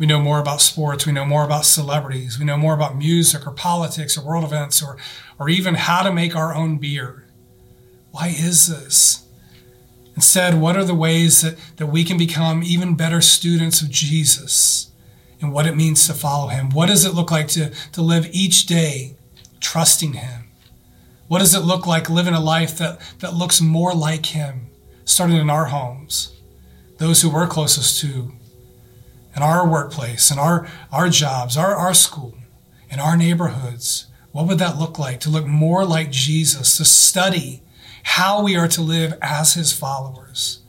We know more about sports. We know more about celebrities. We know more about music or politics or world events or, or even how to make our own beer. Why is this? Instead, what are the ways that, that we can become even better students of Jesus and what it means to follow him? What does it look like to, to live each day trusting him? What does it look like living a life that, that looks more like him, starting in our homes, those who we're closest to, in our workplace, in our, our jobs, our, our school, in our neighborhoods? What would that look like to look more like Jesus, to study how we are to live as his followers.